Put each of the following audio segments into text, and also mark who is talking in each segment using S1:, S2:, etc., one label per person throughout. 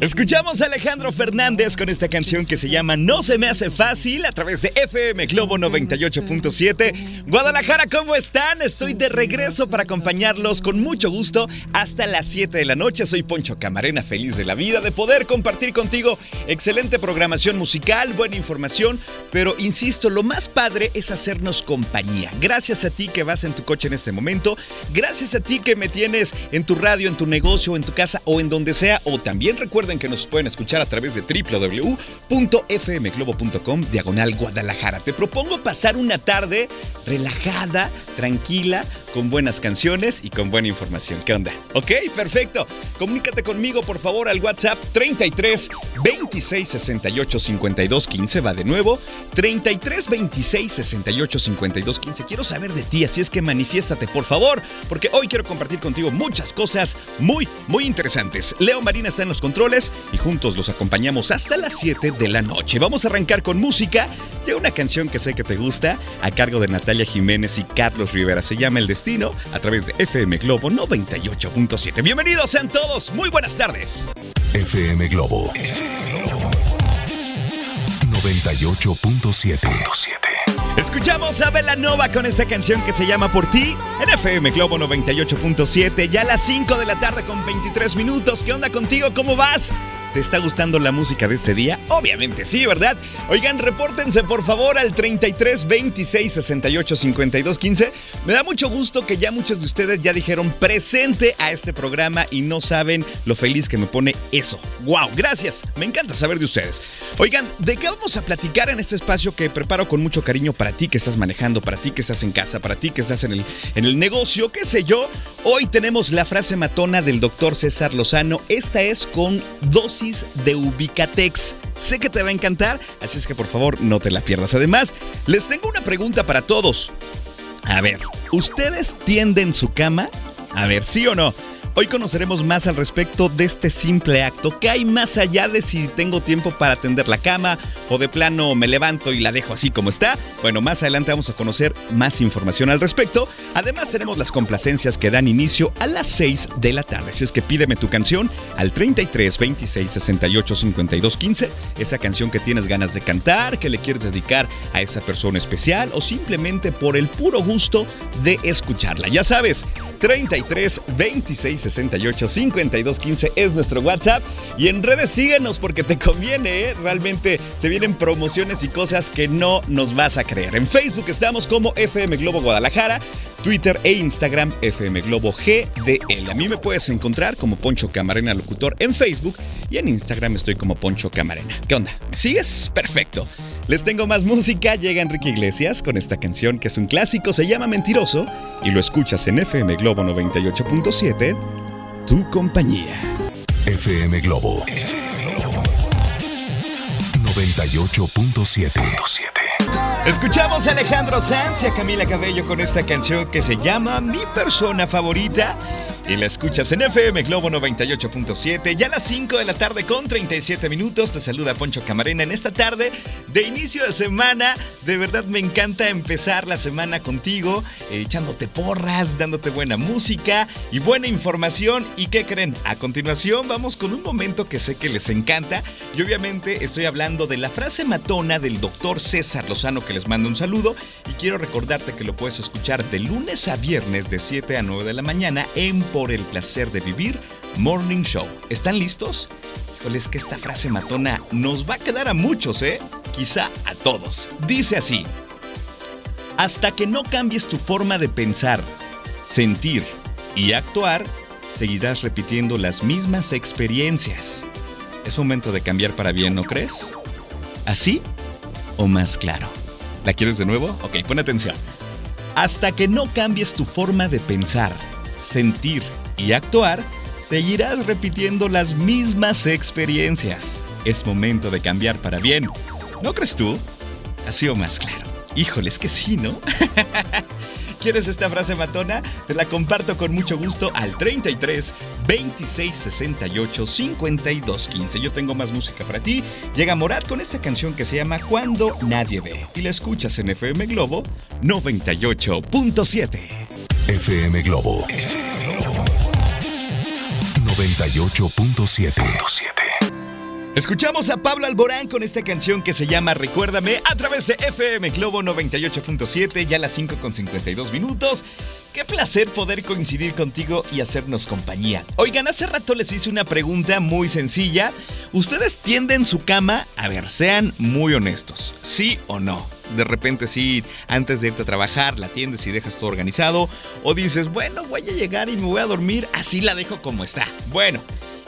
S1: Escuchamos a Alejandro Fernández con esta canción que se llama No se me hace fácil a través de FM Globo 98.7. Guadalajara, ¿cómo están? Estoy de regreso para acompañarlos con mucho gusto hasta las 7 de la noche. Soy Poncho Camarena, feliz de la vida de poder compartir contigo excelente programación musical, buena información, pero insisto, lo más padre es hacernos compañía. Gracias a ti que vas en tu coche en este momento, gracias a ti que me tienes en tu radio, en tu negocio, en tu casa o en donde sea, o también recuerden que nos pueden escuchar a través de www.fmglobo.com diagonal Guadalajara. Te propongo pasar una tarde relajada, tranquila, con buenas canciones y con buena información. ¿Qué onda? Ok, perfecto. Comunícate conmigo, por favor, al WhatsApp 33 26 68 52 15. Va de nuevo. 33 26 68 52 15. Quiero saber de ti, así es que manifiéstate, por favor, porque hoy quiero compartir contigo muchas cosas muy, muy interesantes. Leo Marina está en los controles y juntos los acompañamos hasta las 7 de la noche. Vamos a arrancar con música. Llega una canción que sé que te gusta, a cargo de Natalia Jiménez y Carlos Rivera. Se llama El Destino a través de FM Globo 98.7. Bienvenidos sean todos, muy buenas tardes.
S2: FM Globo 98.7.
S1: Escuchamos a Nova con esta canción que se llama Por ti en FM Globo 98.7. Ya a las 5 de la tarde con 23 minutos. ¿Qué onda contigo? ¿Cómo vas? ¿Te está gustando la música de este día? Obviamente sí, ¿verdad? Oigan, repórtense por favor al 33 26 68 52 15. Me da mucho gusto que ya muchos de ustedes ya dijeron presente a este programa y no saben lo feliz que me pone eso. ¡Wow! Gracias. Me encanta saber de ustedes. Oigan, ¿de qué vamos a platicar en este espacio que preparo con mucho cariño para ti que estás manejando, para ti que estás en casa, para ti que estás en el, en el negocio, qué sé yo? Hoy tenemos la frase matona del doctor César Lozano. Esta es con dosis de Ubicatex. Sé que te va a encantar, así es que por favor no te la pierdas. Además, les tengo una pregunta para todos. A ver, ¿ustedes tienden su cama? A ver, ¿sí o no? Hoy conoceremos más al respecto de este simple acto. ¿Qué hay más allá de si tengo tiempo para tender la cama o de plano me levanto y la dejo así como está? Bueno, más adelante vamos a conocer más información al respecto. Además tenemos las complacencias que dan inicio a las 6 de la tarde. Si es que pídeme tu canción al 33 26 68 52 15. Esa canción que tienes ganas de cantar, que le quieres dedicar a esa persona especial o simplemente por el puro gusto de escucharla. Ya sabes, 33 26 68 52 15 es nuestro WhatsApp. Y en redes síguenos porque te conviene, ¿eh? realmente se vienen promociones y cosas que no nos vas a creer. En Facebook estamos como FM Globo Guadalajara. Twitter e Instagram FM Globo GDL. A mí me puedes encontrar como Poncho Camarena Locutor en Facebook y en Instagram estoy como Poncho Camarena. ¿Qué onda? ¿Me sigues? Perfecto. Les tengo más música. Llega Enrique Iglesias con esta canción que es un clásico, se llama Mentiroso y lo escuchas en FM Globo 98.7, tu compañía.
S2: FM Globo 98.7.
S1: Escuchamos a Alejandro Sanz y a Camila Cabello con esta canción que se llama Mi persona favorita. Y la escuchas en FM Globo 98.7. Ya a las 5 de la tarde con 37 minutos. Te saluda Poncho Camarena en esta tarde de inicio de semana. De verdad me encanta empezar la semana contigo, eh, echándote porras, dándote buena música y buena información. ¿Y qué creen? A continuación vamos con un momento que sé que les encanta. Y obviamente estoy hablando de la frase matona del doctor César Lozano que les mando un saludo. Y quiero recordarte que lo puedes escuchar de lunes a viernes de 7 a 9 de la mañana en por el placer de vivir Morning Show. ¿Están listos? Híjole, es que esta frase matona nos va a quedar a muchos, ¿eh? Quizá a todos. Dice así. Hasta que no cambies tu forma de pensar, sentir y actuar, seguirás repitiendo las mismas experiencias. Es momento de cambiar para bien, ¿no crees? ¿Así o más claro? ¿La quieres de nuevo? Ok, pon atención. Hasta que no cambies tu forma de pensar, sentir y actuar, seguirás repitiendo las mismas experiencias. Es momento de cambiar para bien. ¿No crees tú? Así o más claro. Híjole, es que sí, ¿no? ¿Quieres esta frase matona? Te la comparto con mucho gusto al 33 26 68 52 15. Yo tengo más música para ti. Llega Morat con esta canción que se llama Cuando Nadie Ve. Y la escuchas en FM Globo 98.7.
S2: FM Globo 98.7.
S1: Escuchamos a Pablo Alborán con esta canción que se llama Recuérdame a través de FM Globo 98.7, ya a las 5 con 52 minutos. Qué placer poder coincidir contigo y hacernos compañía. Oigan, hace rato les hice una pregunta muy sencilla. ¿Ustedes tienden su cama? A ver, sean muy honestos. ¿Sí o no? De repente sí, antes de irte a trabajar, la tiendes y dejas todo organizado. O dices, bueno, voy a llegar y me voy a dormir, así la dejo como está. Bueno.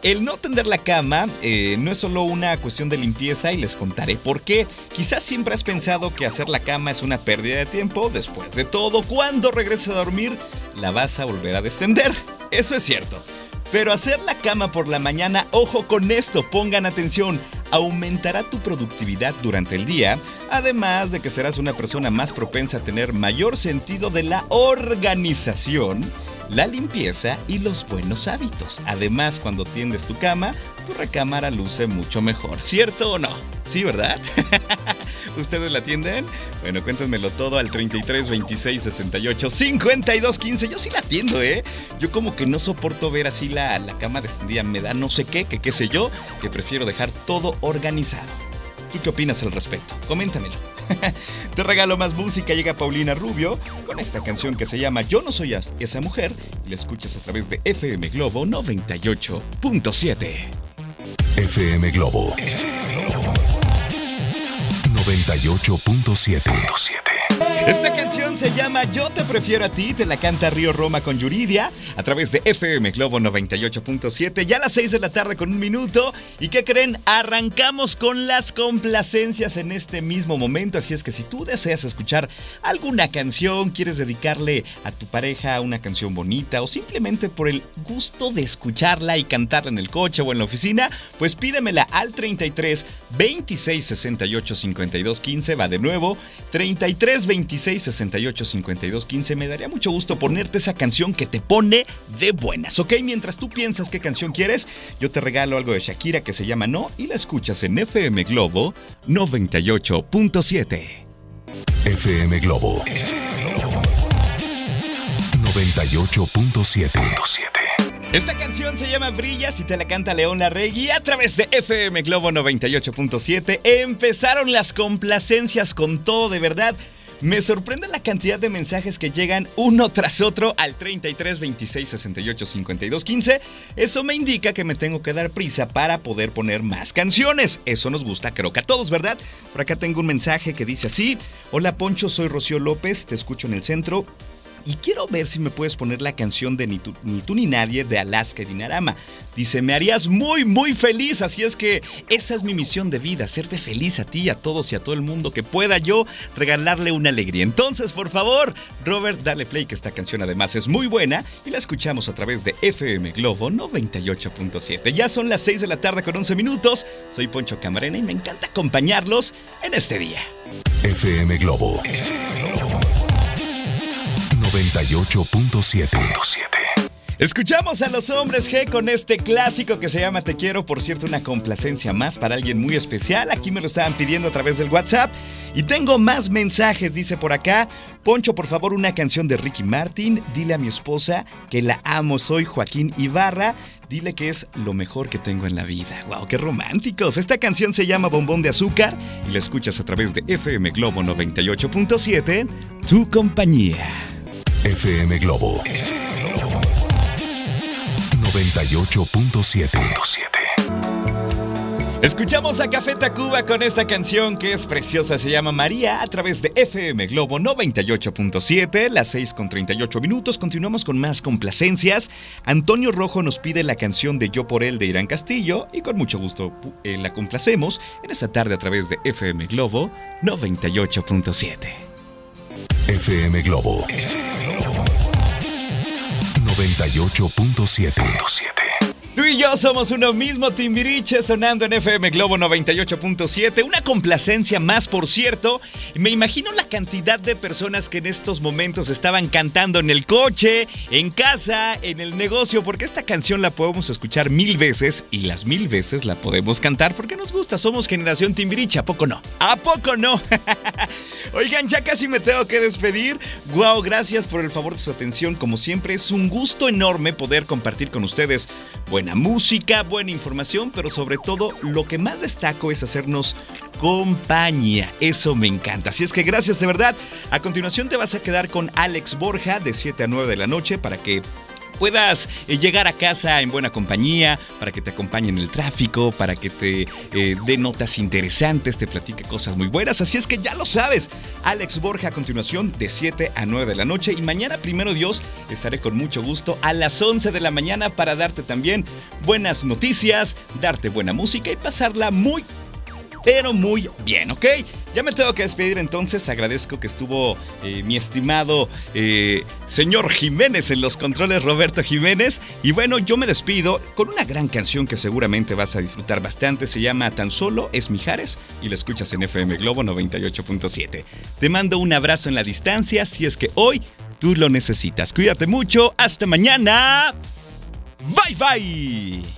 S1: El no tender la cama eh, no es solo una cuestión de limpieza y les contaré por qué. Quizás siempre has pensado que hacer la cama es una pérdida de tiempo. Después de todo, cuando regreses a dormir, la vas a volver a descender. Eso es cierto. Pero hacer la cama por la mañana, ojo con esto, pongan atención, aumentará tu productividad durante el día, además de que serás una persona más propensa a tener mayor sentido de la organización la limpieza y los buenos hábitos. Además, cuando tiendes tu cama, tu recámara luce mucho mejor, ¿cierto o no? Sí, ¿verdad? ¿Ustedes la tienden? Bueno, cuéntenmelo todo al 33 26 68 52 15. Yo sí la atiendo, ¿eh? Yo como que no soporto ver así la, la cama descendida. Me da no sé qué, que qué sé yo, que prefiero dejar todo organizado. ¿Tú qué opinas al respecto? Coméntamelo. Te regalo más música. Llega Paulina Rubio con esta canción que se llama Yo no soy esa mujer y la escuchas a través de FM Globo 98.7.
S2: FM Globo 98.7.
S1: Esta canción se llama Yo te prefiero a ti, te la canta Río Roma con Yuridia a través de FM Globo 98.7, ya a las 6 de la tarde con un minuto. ¿Y qué creen? Arrancamos con las complacencias en este mismo momento, así es que si tú deseas escuchar alguna canción, quieres dedicarle a tu pareja una canción bonita o simplemente por el gusto de escucharla y cantarla en el coche o en la oficina, pues pídemela al 33 26 68 52 15, va de nuevo, 33 26 26 68 52 15. Me daría mucho gusto ponerte esa canción que te pone de buenas, ¿ok? Mientras tú piensas qué canción quieres, yo te regalo algo de Shakira que se llama No y la escuchas en FM Globo 98.7.
S2: FM Globo 98.7.
S1: Esta canción se llama Brillas y te la canta León Larregui a través de FM Globo 98.7. Empezaron las complacencias con todo de verdad. Me sorprende la cantidad de mensajes que llegan uno tras otro al 33 26 68 52 15. Eso me indica que me tengo que dar prisa para poder poner más canciones. Eso nos gusta, creo que a todos, ¿verdad? Por acá tengo un mensaje que dice así: Hola Poncho, soy Rocío López, te escucho en el centro y quiero ver si me puedes poner la canción de Ni tú ni, nadie de Alaska y Dinarama. Dice, me harías muy, muy feliz, así es que esa es mi misión de vida, hacerte feliz a ti, a todos y a todo el mundo, que pueda yo regalarle una alegría. Entonces, por favor, Robert, dale play, que esta canción además es muy buena y la escuchamos a través de FM Globo 98.7. Ya son las 6 de la tarde con 11 minutos, soy Poncho Camarena y me encanta acompañarlos en este día.
S2: FM Globo 98.7.
S1: Escuchamos a los hombres G con este clásico que se llama Te quiero, por cierto, una complacencia más para alguien muy especial. Aquí me lo estaban pidiendo a través del WhatsApp. Y tengo más mensajes, dice por acá. Poncho, por favor, una canción de Ricky Martin. Dile a mi esposa que la amo. Soy Joaquín Ibarra. Dile que es lo mejor que tengo en la vida. ¡Wow! ¡Qué románticos! Esta canción se llama Bombón de Azúcar y la escuchas a través de FM Globo 98.7, tu compañía.
S2: FM Globo 98.7.
S1: Escuchamos a Café Tacuba con esta canción que es preciosa, se llama María a través de FM Globo 98.7, las 6 con 38 minutos. Continuamos con más complacencias. Antonio Rojo nos pide la canción de Yo por él de Irán Castillo y con mucho gusto eh, la complacemos en esta tarde a través de FM Globo 98.7.
S2: FM Globo 98.7.
S1: Tú y yo somos uno mismo, Timbiriche, sonando en FM Globo 98.7. Una complacencia más, por cierto. Me imagino la cantidad de personas que en estos momentos estaban cantando en el coche, en casa, en el negocio, porque esta canción la podemos escuchar mil veces y las mil veces la podemos cantar porque nos gusta. Somos generación Timbiriche, ¿a poco no? ¿A poco no? Oigan, ya casi me tengo que despedir. Wow, gracias por el favor de su atención. Como siempre, es un gusto enorme poder compartir con ustedes buena música, buena información, pero sobre todo lo que más destaco es hacernos compañía. Eso me encanta. Así es que gracias de verdad. A continuación te vas a quedar con Alex Borja de 7 a 9 de la noche para que puedas eh, llegar a casa en buena compañía, para que te acompañe en el tráfico, para que te eh, dé notas interesantes, te platique cosas muy buenas. Así es que ya lo sabes. Alex Borja a continuación de 7 a 9 de la noche y mañana, primero Dios, estaré con mucho gusto a las 11 de la mañana para darte también buenas noticias, darte buena música y pasarla muy pero muy bien, ¿ok? Ya me tengo que despedir entonces, agradezco que estuvo eh, mi estimado eh, señor Jiménez en los controles, Roberto Jiménez. Y bueno, yo me despido con una gran canción que seguramente vas a disfrutar bastante, se llama Tan Solo es Mijares y la escuchas en FM Globo 98.7. Te mando un abrazo en la distancia si es que hoy tú lo necesitas. Cuídate mucho, hasta mañana. Bye bye.